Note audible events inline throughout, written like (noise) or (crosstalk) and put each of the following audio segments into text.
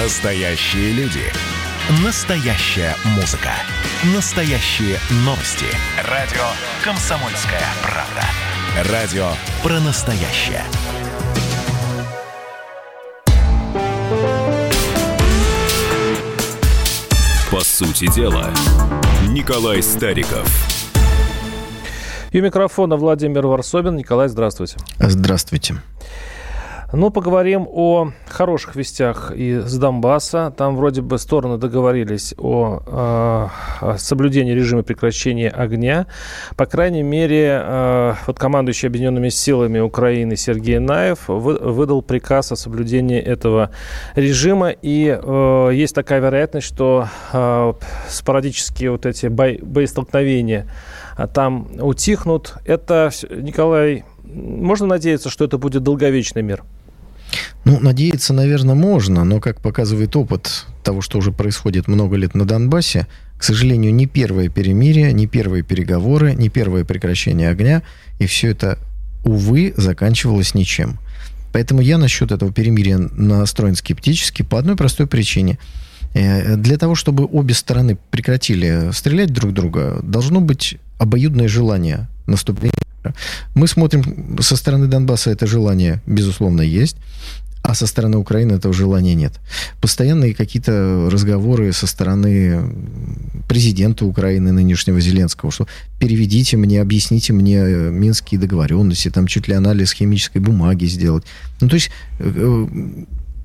Настоящие люди. Настоящая музыка. Настоящие новости. Радио «Комсомольская правда». Радио про настоящее. По сути дела, Николай Стариков. И у микрофона Владимир Варсобин. Николай, здравствуйте. Здравствуйте. Ну, поговорим о хороших вестях из Донбасса. Там вроде бы стороны договорились о, э, соблюдении режима прекращения огня. По крайней мере, э, вот командующий Объединенными силами Украины Сергей Наев вы, выдал приказ о соблюдении этого режима. И э, есть такая вероятность, что э, спорадические вот эти бо, боестолкновения там утихнут. Это, Николай, можно надеяться, что это будет долговечный мир? Ну, надеяться, наверное, можно, но, как показывает опыт того, что уже происходит много лет на Донбассе, к сожалению, не первое перемирие, не первые переговоры, не первое прекращение огня, и все это, увы, заканчивалось ничем. Поэтому я насчет этого перемирия настроен скептически по одной простой причине. Э, для того, чтобы обе стороны прекратили стрелять друг друга, должно быть обоюдное желание наступления. Мы смотрим со стороны Донбасса это желание, безусловно, есть. А со стороны Украины этого желания нет. Постоянные какие-то разговоры со стороны президента Украины нынешнего Зеленского, что переведите мне, объясните мне минские договоренности, там чуть ли анализ химической бумаги сделать. Ну, то есть э,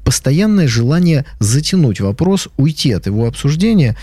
постоянное желание затянуть вопрос, уйти от его обсуждения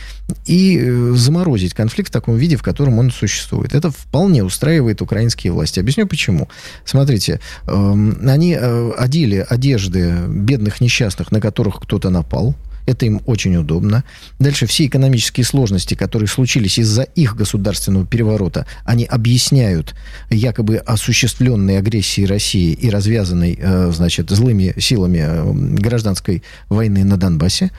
и э, заморозить конфликт в таком виде, в котором он существует. Это вполне устраивает украинские власти. Объясню почему. Смотрите, эм, они э, одели одежды бедных несчастных, на которых кто-то напал, это им очень удобно. Дальше все экономические сложности, которые случились из-за их государственного переворота, они объясняют якобы осуществленной агрессией России и развязанной, э, значит, злыми силами э, гражданской войны на Донбассе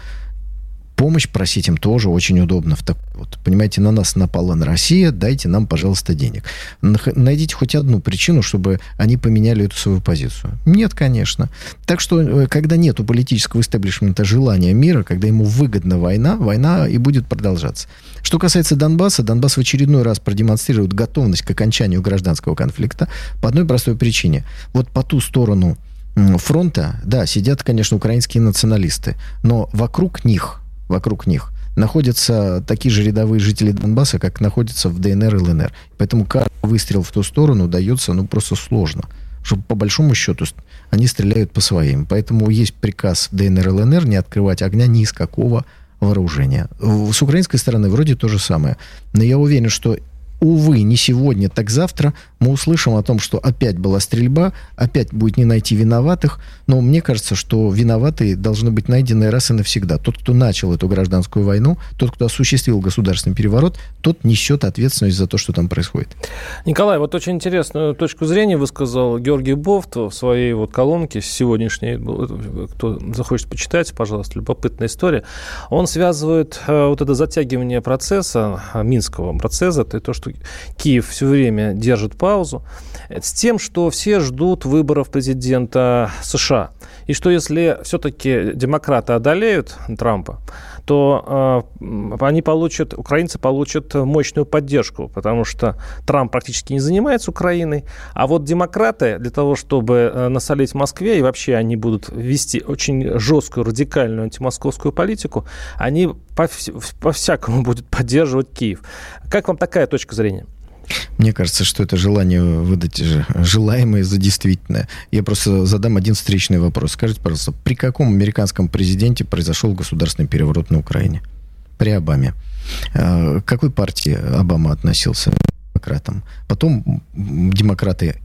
помощь просить им тоже очень удобно. В так, вот, понимаете, на нас напала на Россия, дайте нам, пожалуйста, денег. Найдите хоть одну причину, чтобы они поменяли эту свою позицию. Нет, конечно. Так что, э, когда нет у политического истеблишмента желания мира, когда ему выгодна война, война и будет продолжаться. Что касается Донбасса, Донбасс в очередной раз продемонстрирует готовность к окончанию гражданского конфликта по одной простой причине. Вот по ту сторону фронта, да, сидят, конечно, украинские националисты, но вокруг них вокруг них, находятся такие же рядовые жители Донбасса, как находятся в ДНР и ЛНР. Поэтому каждый выстрел в ту сторону дается, ну, просто сложно. Чтобы по большому счету они стреляют по своим. Поэтому есть приказ ДНР и ЛНР не открывать огня ни из какого вооружения. С украинской стороны вроде то же самое. Но я уверен, что увы, не сегодня, так завтра мы услышим о том, что опять была стрельба, опять будет не найти виноватых, но мне кажется, что виноватые должны быть найдены раз и навсегда. Тот, кто начал эту гражданскую войну, тот, кто осуществил государственный переворот, тот несет ответственность за то, что там происходит. Николай, вот очень интересную точку зрения высказал Георгий Бофт в своей вот колонке сегодняшней. Кто захочет почитать, пожалуйста, любопытная история. Он связывает э, вот это затягивание процесса, э, минского процесса, это то, что Киев все время держит паузу, с тем, что все ждут выборов президента США. И что если все-таки демократы одолеют Трампа, то э, они получат, украинцы получат мощную поддержку, потому что Трамп практически не занимается Украиной, а вот демократы для того, чтобы э, насолить Москве, и вообще они будут вести очень жесткую, радикальную антимосковскую политику, они по-всякому по (laughs) будут поддерживать Киев. Как вам такая точка зрения? Мне кажется, что это желание выдать желаемое за действительное. Я просто задам один встречный вопрос. Скажите, пожалуйста, при каком американском президенте произошел государственный переворот на Украине? При Обаме. А, к какой партии Обама относился? Демократам. Потом демократы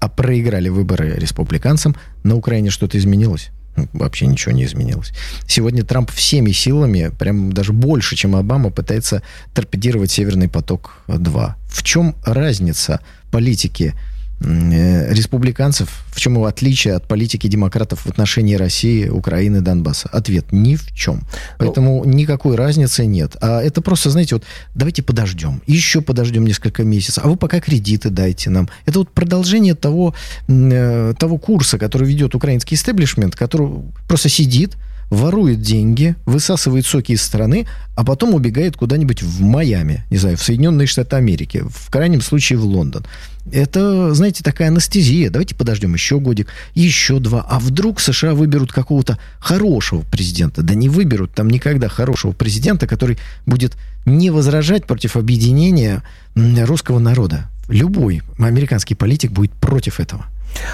а проиграли выборы республиканцам. На Украине что-то изменилось? Вообще ничего не изменилось. Сегодня Трамп всеми силами, прям даже больше, чем Обама, пытается торпедировать Северный поток-2. В чем разница политики республиканцев, в чем его отличие от политики демократов в отношении России, Украины, Донбасса? Ответ – ни в чем. Поэтому ну, никакой разницы нет. А это просто, знаете, вот давайте подождем, еще подождем несколько месяцев, а вы пока кредиты дайте нам. Это вот продолжение того, э, того курса, который ведет украинский истеблишмент, который просто сидит, ворует деньги, высасывает соки из страны, а потом убегает куда-нибудь в Майами, не знаю, в Соединенные Штаты Америки, в крайнем случае в Лондон. Это, знаете, такая анестезия. Давайте подождем еще годик, еще два. А вдруг США выберут какого-то хорошего президента? Да не выберут там никогда хорошего президента, который будет не возражать против объединения русского народа. Любой американский политик будет против этого.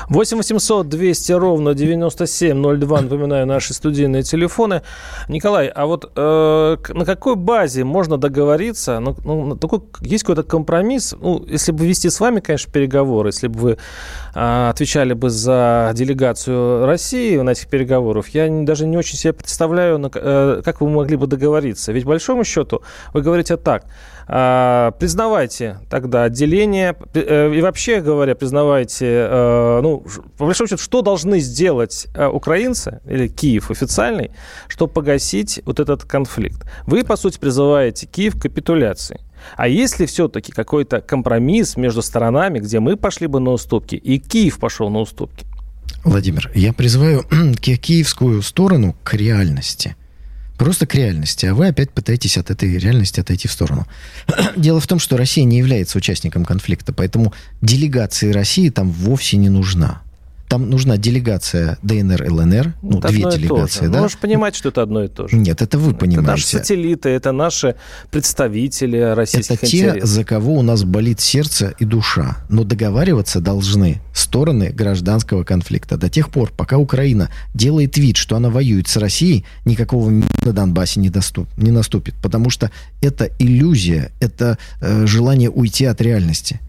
8 800 200 ровно 9702, напоминаю, наши студийные телефоны. Николай, а вот э, на какой базе можно договориться? Ну, ну, такой, есть какой-то компромисс? Ну, если бы вести с вами, конечно, переговоры, если бы вы э, отвечали бы за делегацию России на этих переговорах, я даже не очень себе представляю, на, э, как вы могли бы договориться. Ведь, большому счету, вы говорите так, признавайте тогда отделение, э, и вообще говоря, признавайте Э, ну, по большому счету, что должны сделать э, украинцы или Киев официальный, чтобы погасить вот этот конфликт? Вы, по сути, призываете Киев к капитуляции. А если все-таки какой-то компромисс между сторонами, где мы пошли бы на уступки, и Киев пошел на уступки? Владимир, я призываю (clears throat) киевскую сторону к реальности. Просто к реальности, а вы опять пытаетесь от этой реальности отойти в сторону. (clears throat) Дело в том, что Россия не является участником конфликта, поэтому делегации России там вовсе не нужна. Там нужна делегация ДНР, ЛНР, ну, это две делегации, да? Ну, можешь понимать, что это одно и то же. Нет, это вы понимаете. Это наши сателлиты, это наши представители российских Это те, интересов. за кого у нас болит сердце и душа. Но договариваться должны стороны гражданского конфликта. До тех пор, пока Украина делает вид, что она воюет с Россией, никакого мира на Донбассе не, доступ, не наступит. Потому что это иллюзия, это э, желание уйти от реальности.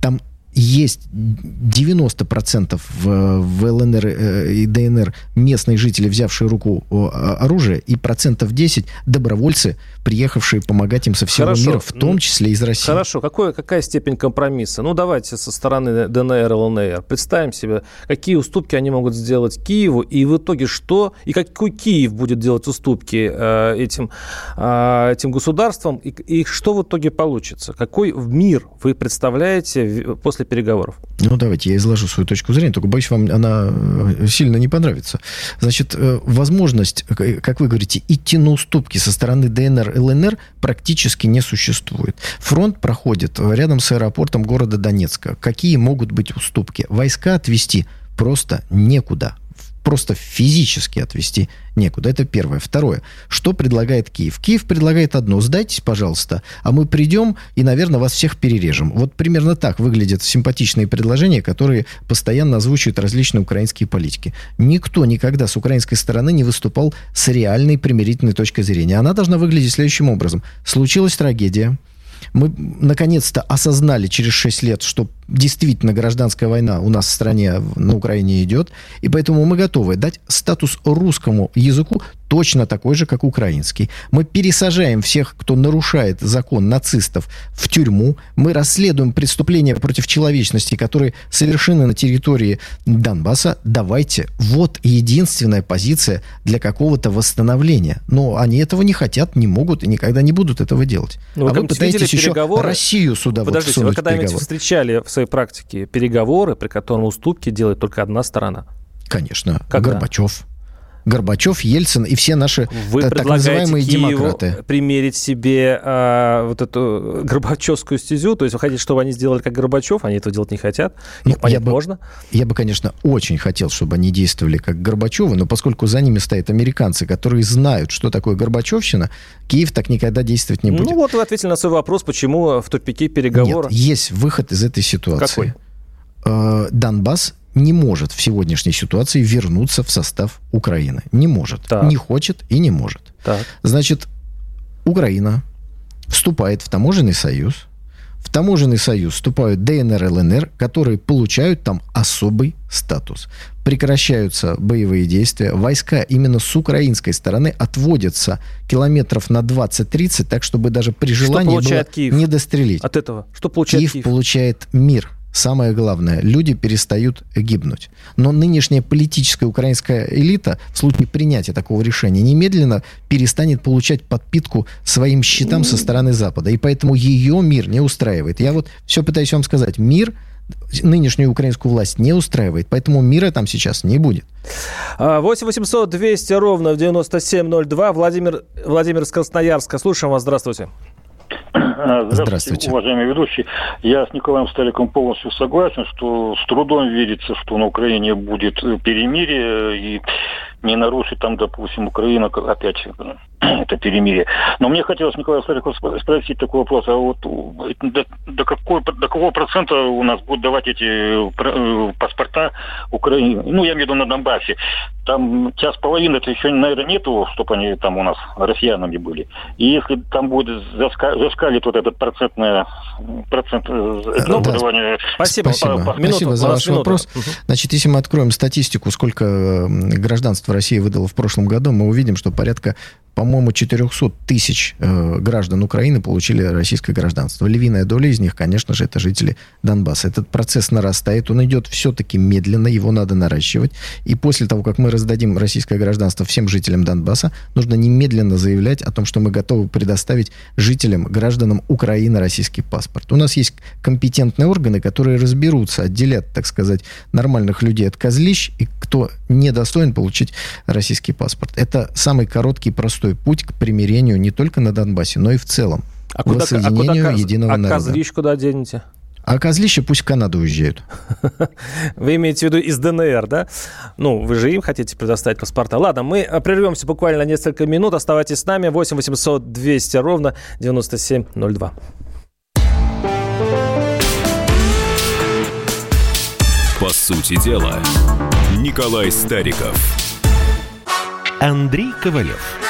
Там есть 90% в, в ЛНР э, и ДНР местные жители, взявшие руку оружие, и процентов 10 добровольцы, приехавшие помогать им со всего Хорошо. мира, в том числе из России. Хорошо. Какой, какая степень компромисса? Ну, давайте со стороны ДНР, ЛНР. Представим себе, какие уступки они могут сделать Киеву, и в итоге что, и какой Киев будет делать уступки э, этим, э, этим государствам, и, и что в итоге получится? Какой мир вы представляете после после переговоров? Ну, давайте я изложу свою точку зрения, только боюсь, вам она э, сильно не понравится. Значит, э, возможность, как вы говорите, идти на уступки со стороны ДНР, ЛНР практически не существует. Фронт проходит рядом с аэропортом города Донецка. Какие могут быть уступки? Войска отвести просто некуда просто физически отвести некуда. Это первое. Второе. Что предлагает Киев? Киев предлагает одно. Сдайтесь, пожалуйста, а мы придем и, наверное, вас всех перережем. Вот примерно так выглядят симпатичные предложения, которые постоянно озвучивают различные украинские политики. Никто никогда с украинской стороны не выступал с реальной примирительной точкой зрения. Она должна выглядеть следующим образом. Случилась трагедия, мы наконец-то осознали через 6 лет, что действительно гражданская война у нас в стране, на Украине идет, и поэтому мы готовы дать статус русскому языку точно такой же, как украинский. Мы пересажаем всех, кто нарушает закон нацистов, в тюрьму. Мы расследуем преступления против человечности, которые совершены на территории Донбасса. Давайте. Вот единственная позиция для какого-то восстановления. Но они этого не хотят, не могут и никогда не будут этого делать. Ну, а вы пытаетесь еще Россию сюда Подождите, вот вы когда-нибудь встречали в своей практике переговоры, при котором уступки делает только одна сторона? Конечно. Когда? Горбачев. Горбачев, Ельцин и все наши Вы так называемые Киеву демократы. примерить себе а, вот эту горбачевскую стезю? То есть вы хотите, чтобы они сделали как Горбачев? Они этого делать не хотят? Их ну, понять я бы, можно? Я бы, конечно, очень хотел, чтобы они действовали как Горбачевы, но поскольку за ними стоят американцы, которые знают, что такое Горбачевщина, Киев так никогда действовать не будет. Ну вот вы ответили на свой вопрос, почему в тупике переговоры. Нет, есть выход из этой ситуации. Какой? Э, Донбасс не может в сегодняшней ситуации вернуться в состав Украины. Не может. Так. Не хочет и не может. Так. Значит, Украина вступает в таможенный союз. В таможенный союз вступают ДНР, ЛНР, которые получают там особый статус. Прекращаются боевые действия. Войска именно с украинской стороны отводятся километров на 20-30, так чтобы даже при желании было Киев не дострелить. От этого? Что получает Киев? Киев получает мир Самое главное, люди перестают гибнуть. Но нынешняя политическая украинская элита в случае принятия такого решения немедленно перестанет получать подпитку своим счетам со стороны Запада. И поэтому ее мир не устраивает. Я вот все пытаюсь вам сказать. Мир нынешнюю украинскую власть не устраивает, поэтому мира там сейчас не будет. 8 800 200 ровно в 9702. Владимир, Владимир из Красноярска. Слушаем вас. Здравствуйте. Здравствуйте, Здравствуйте, уважаемый ведущий. Я с Николаем Стариком полностью согласен, что с трудом верится, что на Украине будет перемирие и не нарушит там, допустим, Украина опять (clears throat) это перемирие. Но мне хотелось, Николай Стариков, спросить такой вопрос. А вот до, до, какой, до какого процента у нас будут давать эти э, паспорта Украине? Ну, я имею в виду на Донбассе. Там час половины, это еще, наверное, нету, чтобы они там у нас россиянами были. И если там будет заска, заскалит вот этот процентный процент э, ну, да. Спасибо, спасибо, по, по, спасибо минуту, за ваш минуту. вопрос. Угу. Значит, если мы откроем статистику, сколько гражданства Россия выдала в прошлом году, мы увидим, что порядка по-моему, 400 тысяч э, граждан Украины получили российское гражданство. Львиная доля из них, конечно же, это жители Донбасса. Этот процесс нарастает, он идет все-таки медленно, его надо наращивать. И после того, как мы раздадим российское гражданство всем жителям Донбасса, нужно немедленно заявлять о том, что мы готовы предоставить жителям, гражданам Украины российский паспорт. У нас есть компетентные органы, которые разберутся, отделят, так сказать, нормальных людей от козлищ, и кто недостоин получить российский паспорт. Это самый короткий, простой путь к примирению не только на Донбассе, но и в целом. А куда, воссоединению а куда, единого а народа. А козлищ куда денете? А козлища пусть в Канаду уезжают. (laughs) Вы имеете в виду из ДНР, да? Ну, вы же им хотите предоставить паспорта. Ладно, мы прервемся буквально несколько минут. Оставайтесь с нами. 8 800 200 ровно 9702. По сути дела, Николай Стариков. Андрей Ковалев.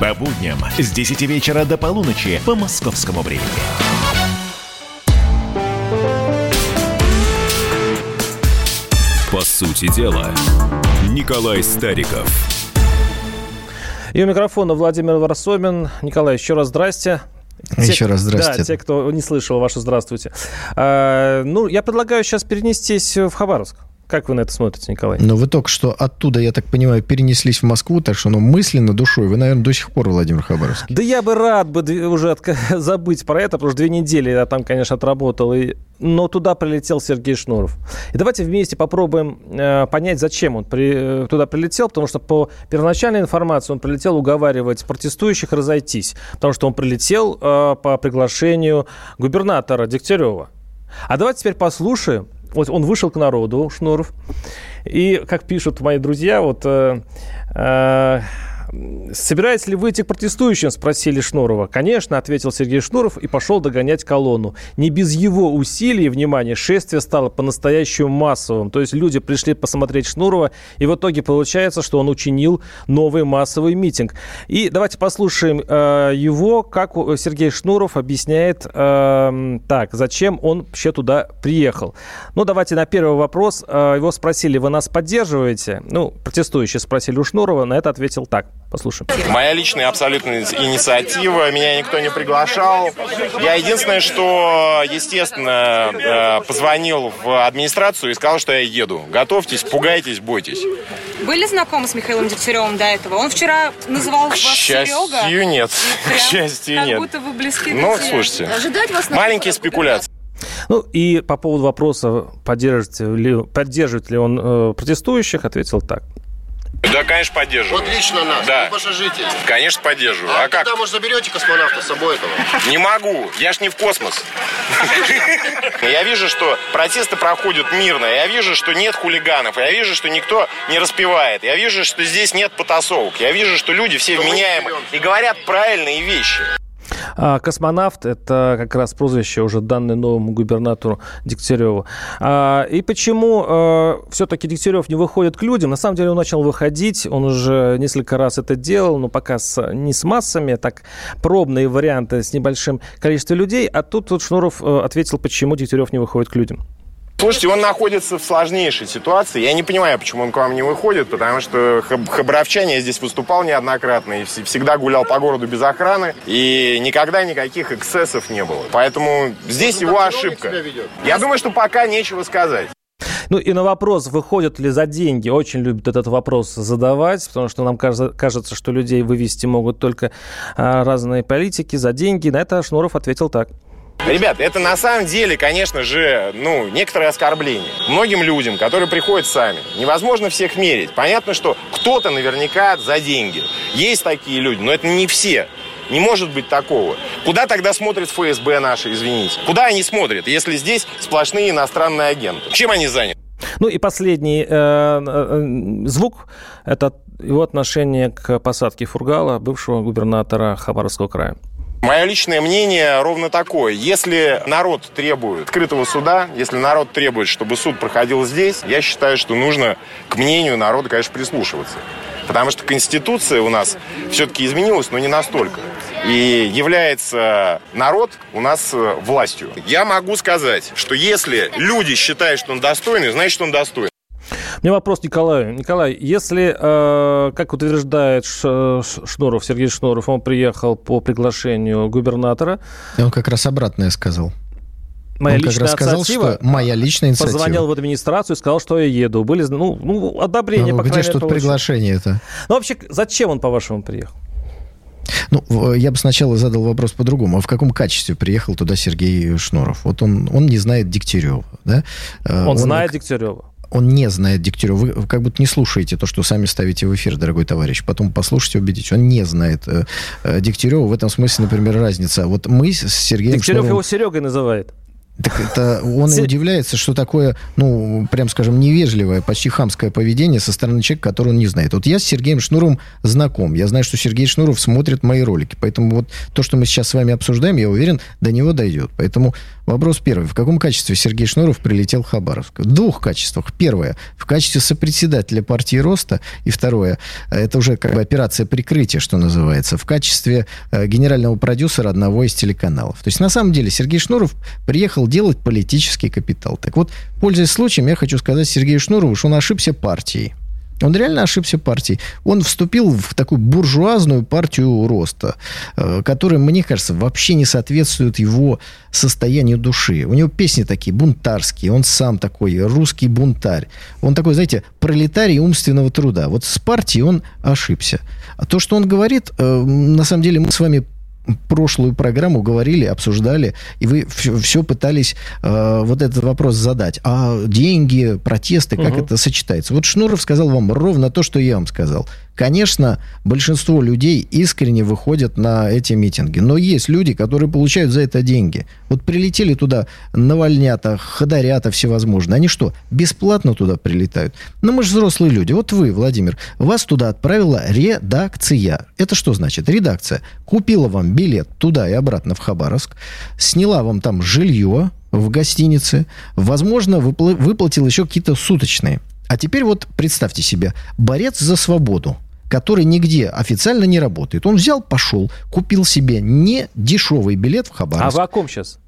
По будням с 10 вечера до полуночи по московскому времени. По сути дела, Николай Стариков. И у микрофона Владимир Варсобин. Николай, еще раз здрасте. Те, Еще раз здравствуйте. Да, те, кто не слышал, ваше здравствуйте. А, ну, я предлагаю сейчас перенестись в Хабаровск. Как вы на это смотрите, Николай? Но вы только что оттуда, я так понимаю, перенеслись в Москву, так что ну, мысленно, душой, вы, наверное, до сих пор Владимир Хабаровский. Да я бы рад бы уже от... (laughs) забыть про это, потому что две недели я там, конечно, отработал, и... но туда прилетел Сергей Шнуров. И давайте вместе попробуем э, понять, зачем он при... Э, туда прилетел, потому что по первоначальной информации он прилетел уговаривать протестующих разойтись, потому что он прилетел э, по приглашению губернатора Дегтярева. А давайте теперь послушаем, вот он вышел к народу, Шнуров, и, как пишут мои друзья, вот э, э, Собирается ли выйти к протестующим, спросили Шнурова. Конечно, ответил Сергей Шнуров и пошел догонять колонну. Не без его усилий, внимания шествие стало по-настоящему массовым. То есть люди пришли посмотреть Шнурова, и в итоге получается, что он учинил новый массовый митинг. И давайте послушаем э, его, как Сергей Шнуров объясняет, э, так, зачем он вообще туда приехал. Ну, давайте на первый вопрос. Э, его спросили, вы нас поддерживаете? Ну, протестующие спросили у Шнурова, на это ответил так. Послушаем. Моя личная абсолютная инициатива, меня никто не приглашал. Я единственное, что, естественно, э, позвонил в администрацию и сказал, что я еду. Готовьтесь, пугайтесь, бойтесь. Были знакомы с Михаилом Дегтяревым до этого? Он вчера называл К вас счастью, Серега. нет. К счастью, как нет. будто вы близки Ну, слушайте. Ожидать вас Маленькие спекуляции. Ну и по поводу вопроса, поддерживает ли, поддерживает ли он э, протестующих, ответил так. Да, конечно, поддерживаю. Вот лично нас, да. вы пассажители. Конечно, поддерживаю. А, А, как? когда, может, заберете космонавта с собой этого? Не могу. Я ж не в космос. (laughs) Я вижу, что протесты проходят мирно. Я вижу, что нет хулиганов. Я вижу, что никто не распевает. Я вижу, что здесь нет потасовок. Я вижу, что люди все вменяемы и говорят правильные вещи. А, космонавт – это как раз прозвище, уже данное новому губернатору Дегтяреву. А, и почему а, все-таки Дегтярев не выходит к людям? На самом деле он начал выходить, он уже несколько раз это делал, но пока с, не с массами, так пробные варианты с небольшим количеством людей. А тут вот Шнуров э, ответил, почему Дегтярев не выходит к людям. Слушайте, он находится в сложнейшей ситуации. Я не понимаю, почему он к вам не выходит, потому что хабаровчане, я здесь выступал неоднократно и всегда гулял по городу без охраны, и никогда никаких эксцессов не было. Поэтому здесь его ошибка. Я думаю, что пока нечего сказать. Ну и на вопрос, выходят ли за деньги, очень любят этот вопрос задавать, потому что нам кажется, что людей вывести могут только а, разные политики за деньги. На это Шнуров ответил так. Ребят, это на самом деле, конечно же, ну, некоторое оскорбление. Многим людям, которые приходят сами, невозможно всех мерить. Понятно, что кто-то наверняка за деньги. Есть такие люди, но это не все. Не может быть такого. Куда тогда смотрит ФСБ наши, извините? Куда они смотрят, если здесь сплошные иностранные агенты? Чем они заняты? Ну и последний э, э, звук – это его отношение к посадке Фургала, бывшего губернатора Хабаровского края. Мое личное мнение ровно такое. Если народ требует открытого суда, если народ требует, чтобы суд проходил здесь, я считаю, что нужно к мнению народа, конечно, прислушиваться. Потому что Конституция у нас все-таки изменилась, но не настолько. И является народ у нас э, властью. Я могу сказать, что если люди считают, что он достойный, значит, он достойный. У меня вопрос Николаю. Николай, если, э, как утверждает Шнуров, Сергей Шнуров, он приехал по приглашению губернатора... Он как раз обратное сказал. Моя он как раз сказал, что моя личная инициатива. Позвонил в администрацию и сказал, что я еду. Были, ну, ну одобрение, ну, по Где же тут приглашение это? Ну, вообще, зачем он, по-вашему, приехал? Ну, я бы сначала задал вопрос по-другому. А в каком качестве приехал туда Сергей Шнуров? Вот он, он не знает Дегтярева, да? Он, он знает Дегтярева он не знает Дегтярева. Вы как будто не слушаете то, что сами ставите в эфир, дорогой товарищ. Потом послушайте, убедитесь. Он не знает э, э, Дегтярева. В этом смысле, например, разница. Вот мы с Сергеем Дегтярев Шнуровым... его Серегой называет. Так это он и удивляется, что такое, ну, прям скажем, невежливое, почти хамское поведение со стороны человека, который он не знает. Вот я с Сергеем Шнуровым знаком. Я знаю, что Сергей Шнуров смотрит мои ролики. Поэтому вот то, что мы сейчас с вами обсуждаем, я уверен, до него дойдет. Поэтому вопрос первый. В каком качестве Сергей Шнуров прилетел в Хабаровск? В двух качествах. Первое, в качестве сопредседателя партии Роста. И второе, это уже как бы операция прикрытия, что называется, в качестве э, генерального продюсера одного из телеканалов. То есть, на самом деле, Сергей Шнуров приехал делать политический капитал. Так вот, пользуясь случаем, я хочу сказать Сергею Шнурову, что он ошибся партией. Он реально ошибся партией. Он вступил в такую буржуазную партию роста, э, которая, мне кажется, вообще не соответствует его состоянию души. У него песни такие бунтарские, он сам такой русский бунтарь. Он такой, знаете, пролетарий умственного труда. Вот с партией он ошибся. А то, что он говорит, э, на самом деле мы с вами прошлую программу говорили, обсуждали, и вы все, все пытались э, вот этот вопрос задать. А деньги, протесты, как угу. это сочетается? Вот Шнуров сказал вам ровно то, что я вам сказал. Конечно, большинство людей искренне выходят на эти митинги, но есть люди, которые получают за это деньги. Вот прилетели туда навальнята, ходорята всевозможные. Они что, бесплатно туда прилетают? Ну, мы же взрослые люди. Вот вы, Владимир, вас туда отправила редакция. Это что значит? Редакция купила вам билет туда и обратно в Хабаровск, сняла вам там жилье в гостинице, возможно, выпл- выплатил еще какие-то суточные. А теперь вот представьте себе, борец за свободу который нигде официально не работает. Он взял, пошел, купил себе не дешевый билет в Хабаровск. А в каком сейчас?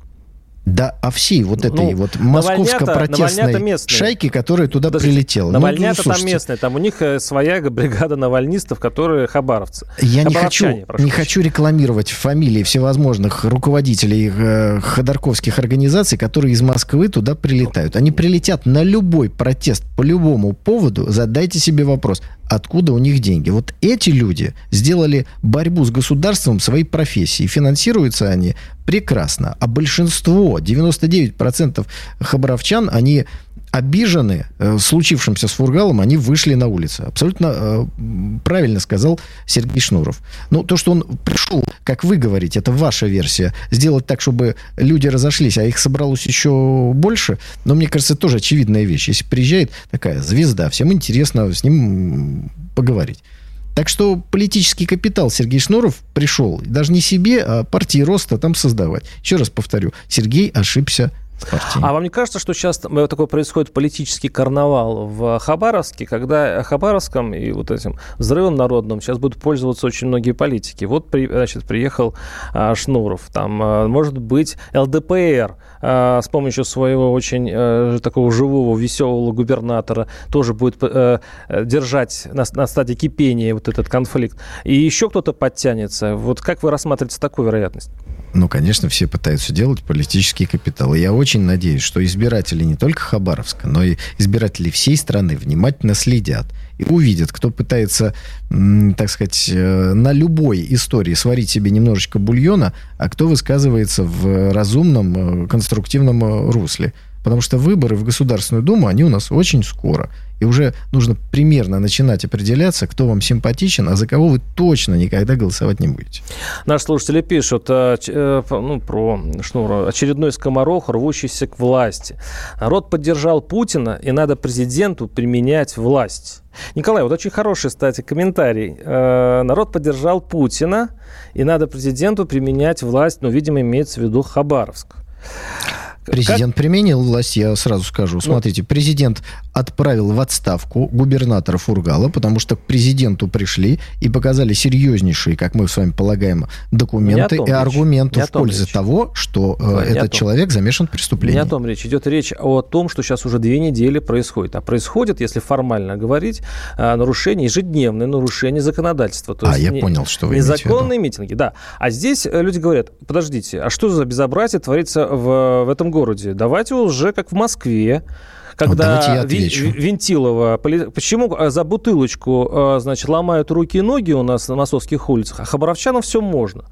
Да, а всей вот этой ну, вот московско-протестной шайки, которая туда Подождите, прилетела. Навальнята ну, там местные, там у них э, своя бригада навальнистов, которые хабаровцы. Я не хочу, не хочу рекламировать фамилии всевозможных руководителей э, ходорковских организаций, которые из Москвы туда прилетают. Они прилетят на любой протест по любому поводу. Задайте себе вопрос, откуда у них деньги. Вот эти люди сделали борьбу с государством своей профессией. Финансируются они прекрасно. А большинство, 99% хабаровчан, они обижены э, случившимся с Фургалом, они вышли на улицу. Абсолютно э, правильно сказал Сергей Шнуров. Ну, то, что он пришел, как вы говорите, это ваша версия, сделать так, чтобы люди разошлись, а их собралось еще больше, но мне кажется, тоже очевидная вещь. Если приезжает такая звезда, всем интересно с ним поговорить. Так что политический капитал Сергей Шнуров пришел даже не себе, а партии роста там создавать. Еще раз повторю, Сергей ошибся А вам не кажется, что сейчас такой происходит политический карнавал в Хабаровске, когда Хабаровском и вот этим взрывом народным сейчас будут пользоваться очень многие политики? Вот, значит, приехал а, Шнуров, там, а, может быть, ЛДПР с помощью своего очень такого живого, веселого губернатора тоже будет держать на, на стадии кипения вот этот конфликт. И еще кто-то подтянется. Вот как вы рассматриваете такую вероятность? Ну, конечно, все пытаются делать политический капитал. И я очень надеюсь, что избиратели не только Хабаровска, но и избиратели всей страны внимательно следят и увидят, кто пытается, так сказать, э, на любой истории сварить себе немножечко бульона, а кто высказывается в разумном, э, конструктивном э, русле. Потому что выборы в Государственную Думу, они у нас очень скоро. И уже нужно примерно начинать определяться, кто вам симпатичен, а за кого вы точно никогда голосовать не будете. Наши слушатели пишут э, э, ну, про Шнура. Очередной скоморох, рвущийся к власти. Народ поддержал Путина, и надо президенту применять власть. Николай, вот очень хороший, кстати, комментарий. Э, народ поддержал Путина, и надо президенту применять власть, но, видимо, имеется в виду Хабаровск. Президент как... применил власть, я сразу скажу. Ну. Смотрите, президент отправил в отставку губернатора Фургала, потому что к президенту пришли и показали серьезнейшие, как мы с вами полагаем, документы и аргументы в пользу речь. того, что э, этот человек замешан в преступлении. Не о том речь. Идет речь о том, что сейчас уже две недели происходит. А происходит, если формально говорить, э, нарушение, ежедневное нарушение законодательства. То а, есть я не, понял, что вы Незаконные митинги, да. А здесь э, люди говорят, подождите, а что за безобразие творится в, в этом городе? Давайте уже как в Москве когда вот Вентилова, почему а, за бутылочку, а, значит, ломают руки и ноги у нас на московских улицах, а хабаровчанам все можно?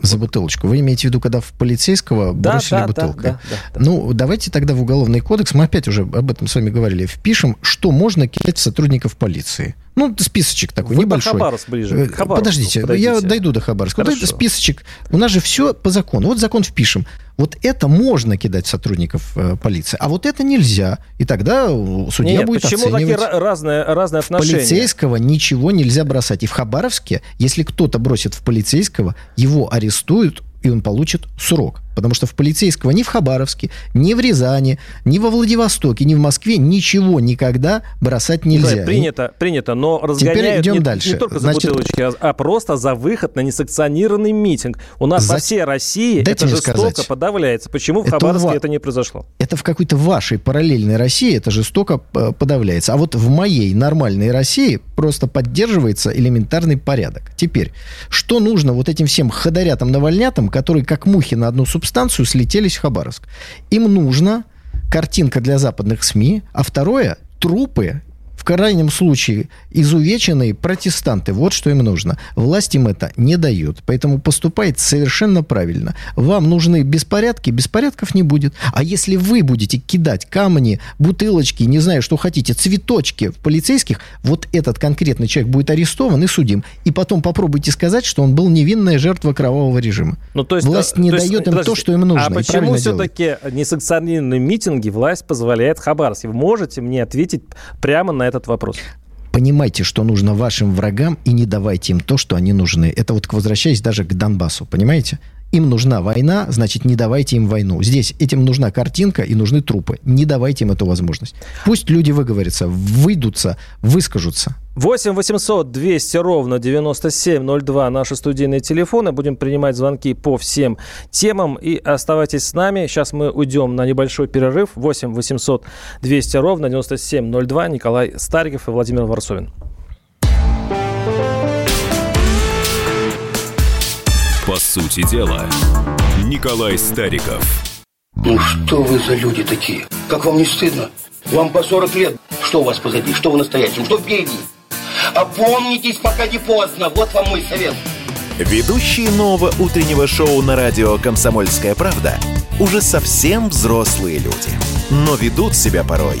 За бутылочку. Вы имеете в виду, когда в полицейского да, бросили да, бутылку? Да, да, да, да. Ну, давайте тогда в уголовный кодекс, мы опять уже об этом с вами говорили, впишем, что можно кидать сотрудников полиции. Ну, списочек такой Вы небольшой. Хабаровск ближе. К Подождите, подойдите. я дойду до Хабаровска. Хорошо. Вот это списочек. У нас же все по закону. Вот закон впишем. Вот это можно кидать сотрудников э, полиции, а вот это нельзя. И тогда судья Нет, будет почему оценивать. Почему такие разные, разные отношения? Полицейского ничего нельзя бросать. И в Хабаровске, если кто-то бросит в полицейского, его арестуют, и он получит срок. Потому что в полицейского ни в Хабаровске, ни в Рязани, ни во Владивостоке, ни в Москве ничего никогда бросать нельзя. Да, принято, принято, но разгоняют Теперь идем не, дальше. не только за Значит, бутылочки, а, а просто за выход на несанкционированный митинг. У нас за... во всей России Дайте это жестоко сказать. подавляется. Почему в это Хабаровске в... это не произошло? Это в какой-то вашей параллельной России это жестоко э, подавляется. А вот в моей нормальной России просто поддерживается элементарный порядок. Теперь, что нужно вот этим всем ходорятам-навальнятам, которые как мухи на одну субстанцию станцию слетелись в Хабаровск. Им нужно картинка для западных СМИ, а второе – трупы в крайнем случае изувеченные протестанты. Вот что им нужно. Власть им это не дает. Поэтому поступает совершенно правильно. Вам нужны беспорядки, беспорядков не будет. А если вы будете кидать камни, бутылочки, не знаю, что хотите, цветочки в полицейских, вот этот конкретный человек будет арестован и судим. И потом попробуйте сказать, что он был невинная жертва кровавого режима. Ну, то есть, власть не то дает есть, им то, что им нужно. А почему все-таки несанкционированные митинги власть позволяет Хабаровске? Вы можете мне ответить прямо на этот вопрос? Понимайте, что нужно вашим врагам, и не давайте им то, что они нужны. Это вот возвращаясь даже к Донбассу, понимаете? Им нужна война, значит, не давайте им войну. Здесь этим нужна картинка и нужны трупы. Не давайте им эту возможность. Пусть люди выговорятся, выйдутся, выскажутся. 8 800 200 ровно 9702 наши студийные телефоны. Будем принимать звонки по всем темам. И оставайтесь с нами. Сейчас мы уйдем на небольшой перерыв. 8 800 200 ровно 9702. Николай Стариков и Владимир Варсовин. Сути дела, Николай Стариков. Ну что вы за люди такие? Как вам не стыдно? Вам по 40 лет. Что у вас позади? Что в настоящем? Что впереди? Опомнитесь, пока не поздно. Вот вам мой совет. Ведущие нового утреннего шоу на радио «Комсомольская правда» уже совсем взрослые люди, но ведут себя порой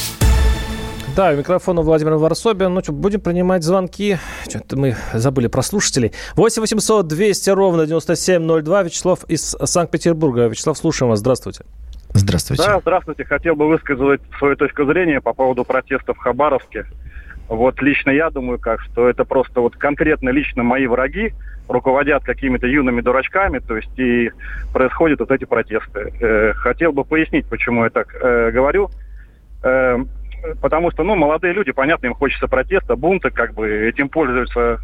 Да, микрофон у Владимира Варсобин. Ну что, будем принимать звонки. Что-то мы забыли про слушателей. 8 800 200 ровно 9702. Вячеслав из Санкт-Петербурга. Вячеслав, слушаем вас. Здравствуйте. Здравствуйте. Да, здравствуйте. Хотел бы высказать свою точку зрения по поводу протестов в Хабаровске. Вот лично я думаю, как, что это просто вот конкретно лично мои враги руководят какими-то юными дурачками, то есть и происходят вот эти протесты. Э, хотел бы пояснить, почему я так э, говорю. Э, потому что, ну, молодые люди, понятно, им хочется протеста, бунта, как бы этим пользуются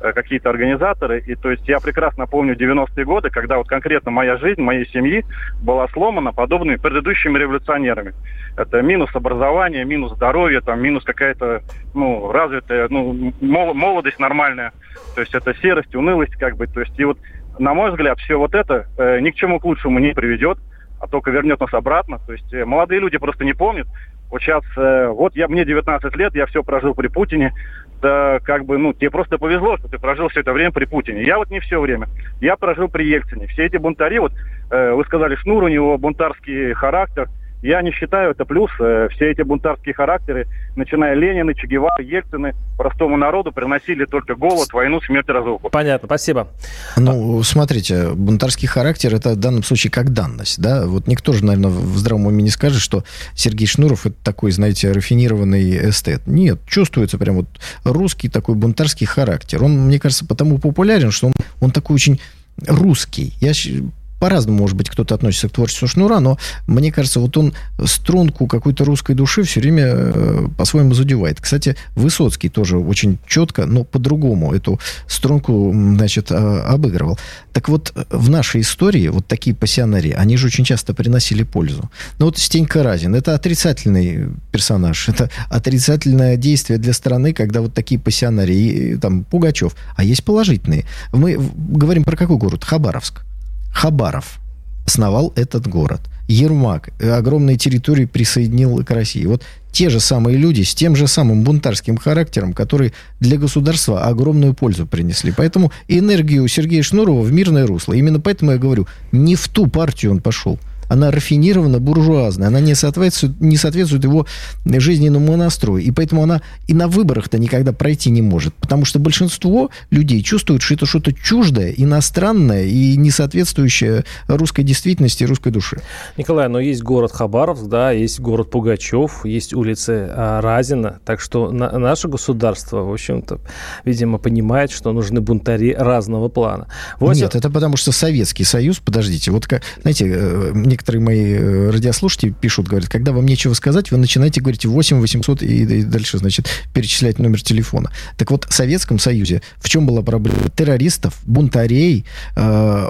э, какие-то организаторы. И то есть я прекрасно помню 90-е годы, когда вот конкретно моя жизнь, моей семьи была сломана подобными предыдущими революционерами. Это минус образования, минус здоровья, там, минус какая-то, ну, развитая, ну, молодость нормальная. То есть это серость, унылость, как бы. То есть и вот, на мой взгляд, все вот это э, ни к чему к лучшему не приведет а только вернет нас обратно. То есть э, молодые люди просто не помнят, вот сейчас, э, вот я, мне 19 лет, я все прожил при Путине. Да, как бы, ну, тебе просто повезло, что ты прожил все это время при Путине. Я вот не все время. Я прожил при Ельцине. Все эти бунтари, вот, э, вы сказали, Шнур, у него бунтарский характер – я не считаю это плюс. Э, все эти бунтарские характеры, начиная Ленина, Че Гевара, Ельцины, простому народу приносили только голод, войну, смерть и разруху. Понятно, спасибо. Ну, смотрите, бунтарский характер это в данном случае как данность, да? Вот никто же, наверное, в здравом уме не скажет, что Сергей Шнуров это такой, знаете, рафинированный эстет. Нет, чувствуется прям вот русский такой бунтарский характер. Он, мне кажется, потому популярен, что он, он такой очень русский. Я по-разному, может быть, кто-то относится к творчеству Шнура, но мне кажется, вот он струнку какой-то русской души все время э, по-своему задевает. Кстати, Высоцкий тоже очень четко, но по-другому эту струнку, значит, а, обыгрывал. Так вот, в нашей истории вот такие пассионарии, они же очень часто приносили пользу. Ну вот Стенька Разин, это отрицательный персонаж, это отрицательное действие для страны, когда вот такие пассионарии, там, Пугачев, а есть положительные. Мы говорим про какой город? Хабаровск. Хабаров основал этот город. Ермак огромные территории присоединил к России. Вот те же самые люди с тем же самым бунтарским характером, которые для государства огромную пользу принесли. Поэтому энергию Сергея Шнурова в мирное русло. Именно поэтому я говорю, не в ту партию он пошел она рафинирована, буржуазная, она не соответствует, не соответствует его жизненному настрою. И поэтому она и на выборах-то никогда пройти не может. Потому что большинство людей чувствуют, что это что-то чуждое, иностранное и не соответствующее русской действительности, русской душе. Николай, но есть город Хабаровск, да, есть город Пугачев, есть улицы а, Разина. Так что на, наше государство, в общем-то, видимо, понимает, что нужны бунтари разного плана. 8... Нет, это потому что Советский Союз, подождите, вот, знаете, э, мне некоторые мои э, радиослушатели пишут, говорят, когда вам нечего сказать, вы начинаете говорить 8 800 и, и дальше, значит, перечислять номер телефона. Так вот, в Советском Союзе в чем была проблема? Террористов, бунтарей э,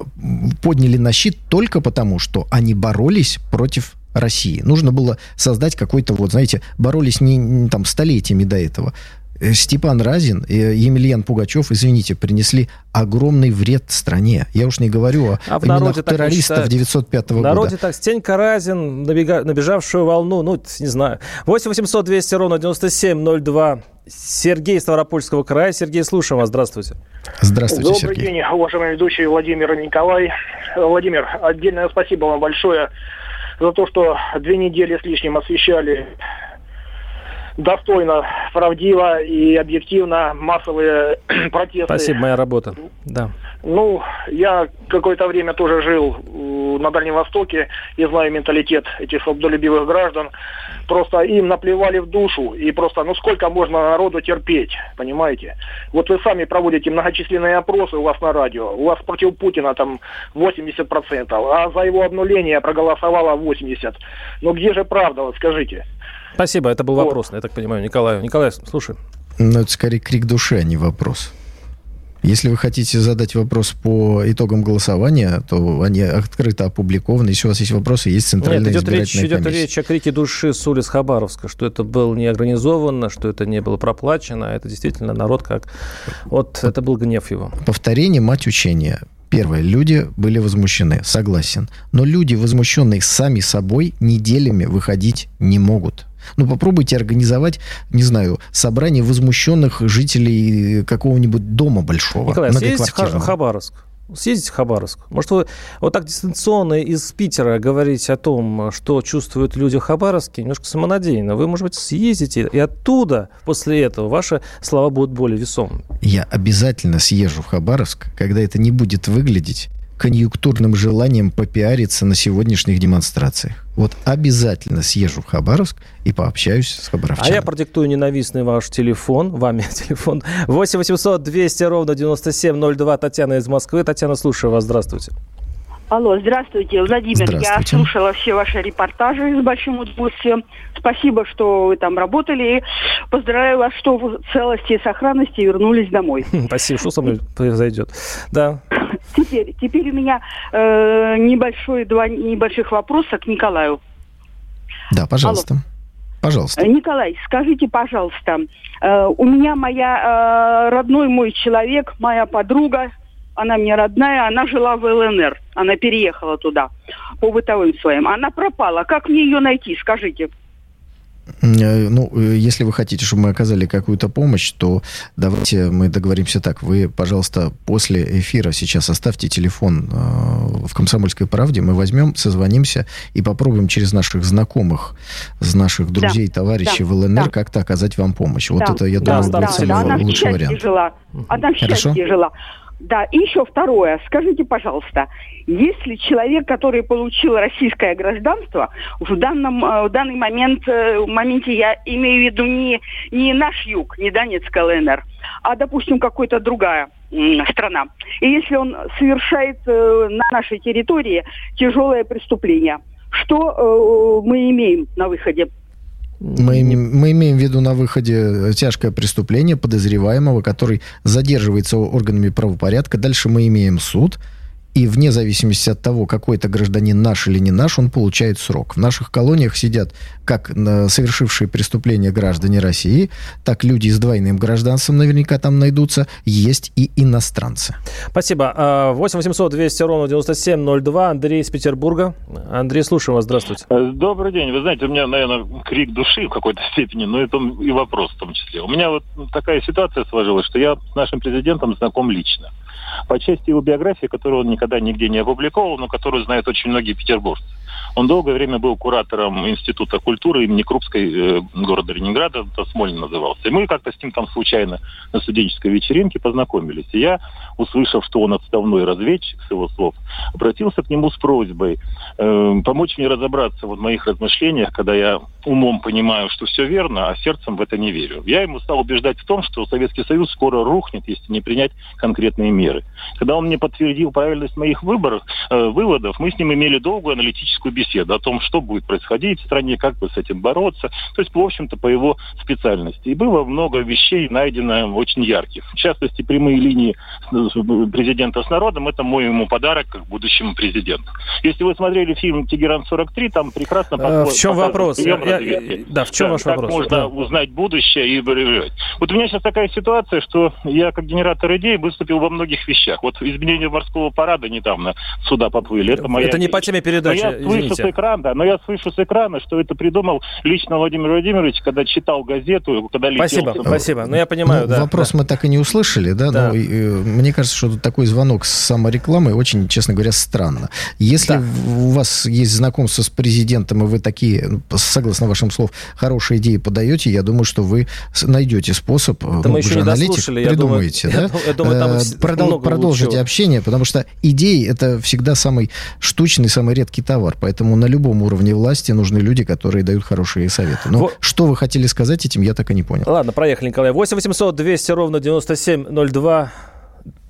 подняли на щит только потому, что они боролись против России. Нужно было создать какой-то, вот, знаете, боролись не, не там столетиями до этого. Э, Степан Разин и Емельян Пугачев, извините, принесли огромный вред стране. Я уж не говорю о а в народе террористов 905 года. В народе так, Стенька Разин, набега, набежавшую волну, ну, не знаю. 8 800 200 ровно 9702. Сергей Ставропольского края. Сергей, слушаем вас. Здравствуйте. Здравствуйте, Добрый Сергей. день, уважаемый ведущий Владимир и Николай. Владимир, отдельное спасибо вам большое за то, что две недели с лишним освещали достойно, правдиво и объективно массовые (clears throat) протесты. Спасибо, моя работа. Да. Ну, я какое-то время тоже жил на Дальнем Востоке и знаю менталитет этих свободолюбивых граждан. Просто им наплевали в душу. И просто, ну сколько можно народу терпеть, понимаете? Вот вы сами проводите многочисленные опросы у вас на радио. У вас против Путина там 80%, а за его обнуление проголосовало 80%. Но где же правда, вот скажите? Спасибо, это был вот. вопрос, я так понимаю, Николай. Николай, слушай. Ну, это скорее крик души, а не вопрос. Если вы хотите задать вопрос по итогам голосования, то они открыто опубликованы. Если у вас есть вопросы, есть центральная Нет, идет речь, идет речь о крике души с улиц Хабаровска, что это было не организовано, что это не было проплачено, а это действительно народ как... Вот это был гнев его. Повторение – мать учения. Первое. Люди были возмущены. Согласен. Но люди, возмущенные сами собой, неделями выходить не могут. Ну, попробуйте организовать, не знаю, собрание возмущенных жителей какого-нибудь дома большого. Николай, есть Хабаровск? Съездите в Хабаровск. Может, вы вот так дистанционно из Питера говорите о том, что чувствуют люди в Хабаровске, немножко самонадеянно. Вы, может быть, съездите, и оттуда, после этого, ваши слова будут более весомыми. Я обязательно съезжу в Хабаровск, когда это не будет выглядеть конъюнктурным желанием попиариться на сегодняшних демонстрациях. Вот обязательно съезжу в Хабаровск и пообщаюсь с хабаровчанами. А я продиктую ненавистный ваш телефон, вами (laughs) телефон. 8 800 200 ровно 9702. Татьяна из Москвы. Татьяна, слушаю вас. Здравствуйте. Алло, здравствуйте, Владимир. Здравствуйте. Я слушала все ваши репортажи с большим удовольствием. Спасибо, что вы там работали. Поздравляю вас, что в целости и сохранности вернулись домой. (laughs) Спасибо, что со мной произойдет. Да. Теперь, теперь у меня э, небольшой, два небольших вопроса к Николаю. Да, пожалуйста. Алло. Пожалуйста. Николай, скажите, пожалуйста, э, у меня моя э, родной мой человек, моя подруга, она мне родная, она жила в ЛНР, она переехала туда по бытовым своим. Она пропала. Как мне ее найти, скажите? Э, ну, э, если вы хотите, чтобы мы оказали какую-то помощь, то давайте мы договоримся так. Вы, пожалуйста, после эфира сейчас оставьте телефон э, в «Комсомольской правде». Мы возьмем, созвонимся и попробуем через наших знакомых, с наших друзей, да, товарищей да, в ЛНР да. как-то оказать вам помощь. Вот да, это, я да, думаю, да, будет да, самый да, лучший вариант. Жила. Она в Хорошо? жила. Да, и еще второе. Скажите, пожалуйста, если человек, который получил российское гражданство, в, данном, э, в данный момент, э, в моменте я имею в виду не, не наш юг, не Донецкая ЛНР, а, допустим, какая-то другая страна. И если он совершает э, на нашей территории тяжелое преступление, что мы имеем на выходе? Мы, мы имеем в виду на выходе тяжкое преступление подозреваемого, который задерживается органами правопорядка. Дальше мы имеем суд, и вне зависимости от того, какой это гражданин наш или не наш, он получает срок. В наших колониях сидят как совершившие преступления граждане России, так люди с двойным гражданством наверняка там найдутся, есть и иностранцы. Спасибо. 8 800 200 ровно 9702. Андрей из Петербурга. Андрей, слушаю вас. Здравствуйте. Э, добрый день. Вы знаете, у меня, наверное, крик души в какой-то степени, но это и вопрос в том числе. У меня вот такая ситуация сложилась, что я с нашим президентом знаком лично по части его биографии, которую он никогда нигде не опубликовал, но которую знают очень многие петербуржцы. Он долгое время был куратором Института культуры имени Крупской э, города Ленинграда, это Смольный назывался. И мы как-то с ним там случайно на студенческой вечеринке познакомились. И я, услышав, что он отставной разведчик, с его слов, обратился к нему с просьбой э, помочь мне разобраться вот в моих размышлениях, когда я умом понимаю, что все верно, а сердцем в это не верю. Я ему стал убеждать в том, что Советский Союз скоро рухнет, если не принять конкретные меры. Когда он мне подтвердил правильность моих выборов, э, выводов, мы с ним имели долгую аналитическую беседу о том, что будет происходить в стране, как бы с этим бороться. То есть, в общем-то, по его специальности. И было много вещей найдено очень ярких. В частности, прямые линии президента с народом – это мой ему подарок как будущему президенту. Если вы смотрели фильм «Тегеран-43», там прекрасно... А, в чем вопрос? Я, я, да, в чем да, ваш как вопрос? можно да. узнать будущее и выживать. Вот у меня сейчас такая ситуация, что я как генератор идей выступил во многих вещах. Вот изменение морского парада недавно сюда поплыли. Это, моя это не по теме передачи, но я слышу извините. с экрана, да, но я слышу с экрана, что это придумал лично Владимир Владимирович, когда читал газету, когда летел... Спасибо, спасибо. Ну, я понимаю, ну, да. Вопрос да. мы так и не услышали, да, да. но э, мне кажется, что такой звонок с саморекламой очень, честно говоря, странно. Если да. у вас есть знакомство с президентом, и вы такие, ну, согласно вашим слов, хорошие идеи подаете, я думаю, что вы найдете способ, да ну, мы еще не аналитик, придумаете, я да? Думаю, я думаю, там Продол, продолжите лучшего. общение, потому что идеи это всегда самый штучный, самый редкий товар, поэтому на любом уровне власти нужны люди, которые дают хорошие советы. Но вот. что вы хотели сказать этим, я так и не понял. Ладно, проехали, Николай. 8 800 200 ровно 9702.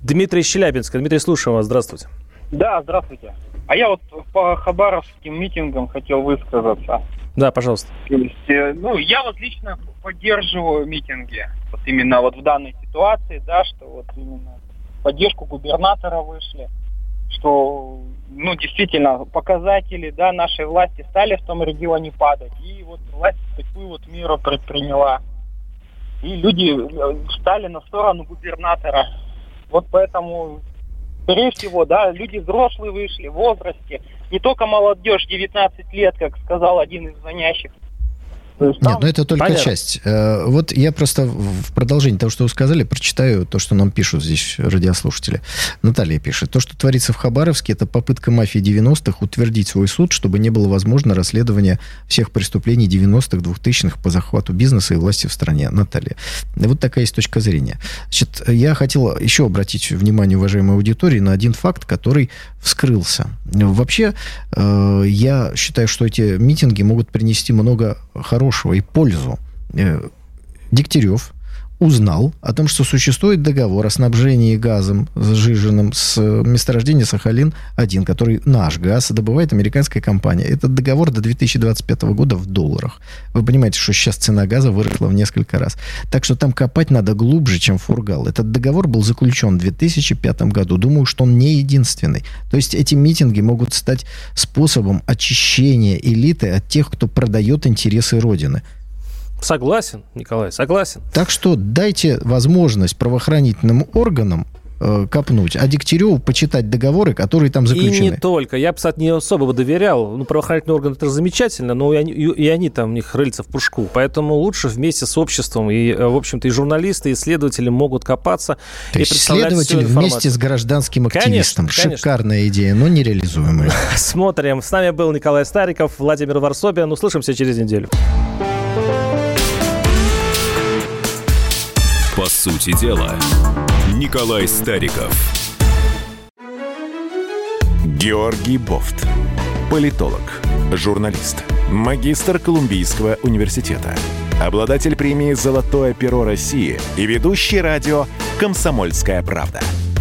Дмитрий Щелябинск. Дмитрий, слушаем вас. Здравствуйте. Да, здравствуйте. А я вот по хабаровским митингам хотел высказаться. Да, пожалуйста. То есть, э, ну, я вот лично поддерживаю митинги. Вот именно вот в данной ситуации, да, что вот именно поддержку губернатора вышли, что, ну, действительно, показатели, да, нашей власти стали в том регионе падать. И вот власть такую вот меру предприняла. И люди э, стали на сторону губернатора. Вот поэтому скорее всего, да, люди взрослые вышли в возрасте, не только молодежь 19 лет, как сказал один из звонящих. Нет, но ну, это только Понятно. часть. Э, вот я просто в продолжение того, что вы сказали, прочитаю то, что нам пишут здесь радиослушатели. Наталья пишет. То, что творится в Хабаровске, это попытка мафии 90-х утвердить свой суд, чтобы не было возможно расследования всех преступлений 90-х, 2000-х по захвату бизнеса и власти в стране. Наталья. Вот такая есть точка зрения. Значит, я хотел еще обратить внимание уважаемой аудитории на один факт, который вскрылся. Вообще, э, я считаю, что эти митинги могут принести много хорошего и пользу. Э, Дегтярев узнал о том, что существует договор о снабжении газом сжиженным с месторождения Сахалин-1, который наш газ добывает американская компания. Этот договор до 2025 года в долларах. Вы понимаете, что сейчас цена газа выросла в несколько раз. Так что там копать надо глубже, чем фургал. Этот договор был заключен в 2005 году. Думаю, что он не единственный. То есть эти митинги могут стать способом очищения элиты от тех, кто продает интересы Родины. Согласен, Николай, согласен. Так что дайте возможность правоохранительным органам э, копнуть, а Дегтяреву почитать договоры, которые там заключены. И не только. Я, кстати, не особо бы доверял. Ну, правоохранительные органы это замечательно, но и они, и они там, у них рыльца в пушку. Поэтому лучше вместе с обществом. И, э, в общем-то, и журналисты, и исследователи могут копаться То и следователи вместе с гражданским активистом. Конечно, конечно. Шикарная идея, но нереализуемая. (laughs) Смотрим. С нами был Николай Стариков, Владимир Варсобин. Услышимся через неделю. По сути дела, Николай Стариков. Георгий Бофт. Политолог, журналист, магистр Колумбийского университета, обладатель премии «Золотое перо России» и ведущий радио «Комсомольская правда».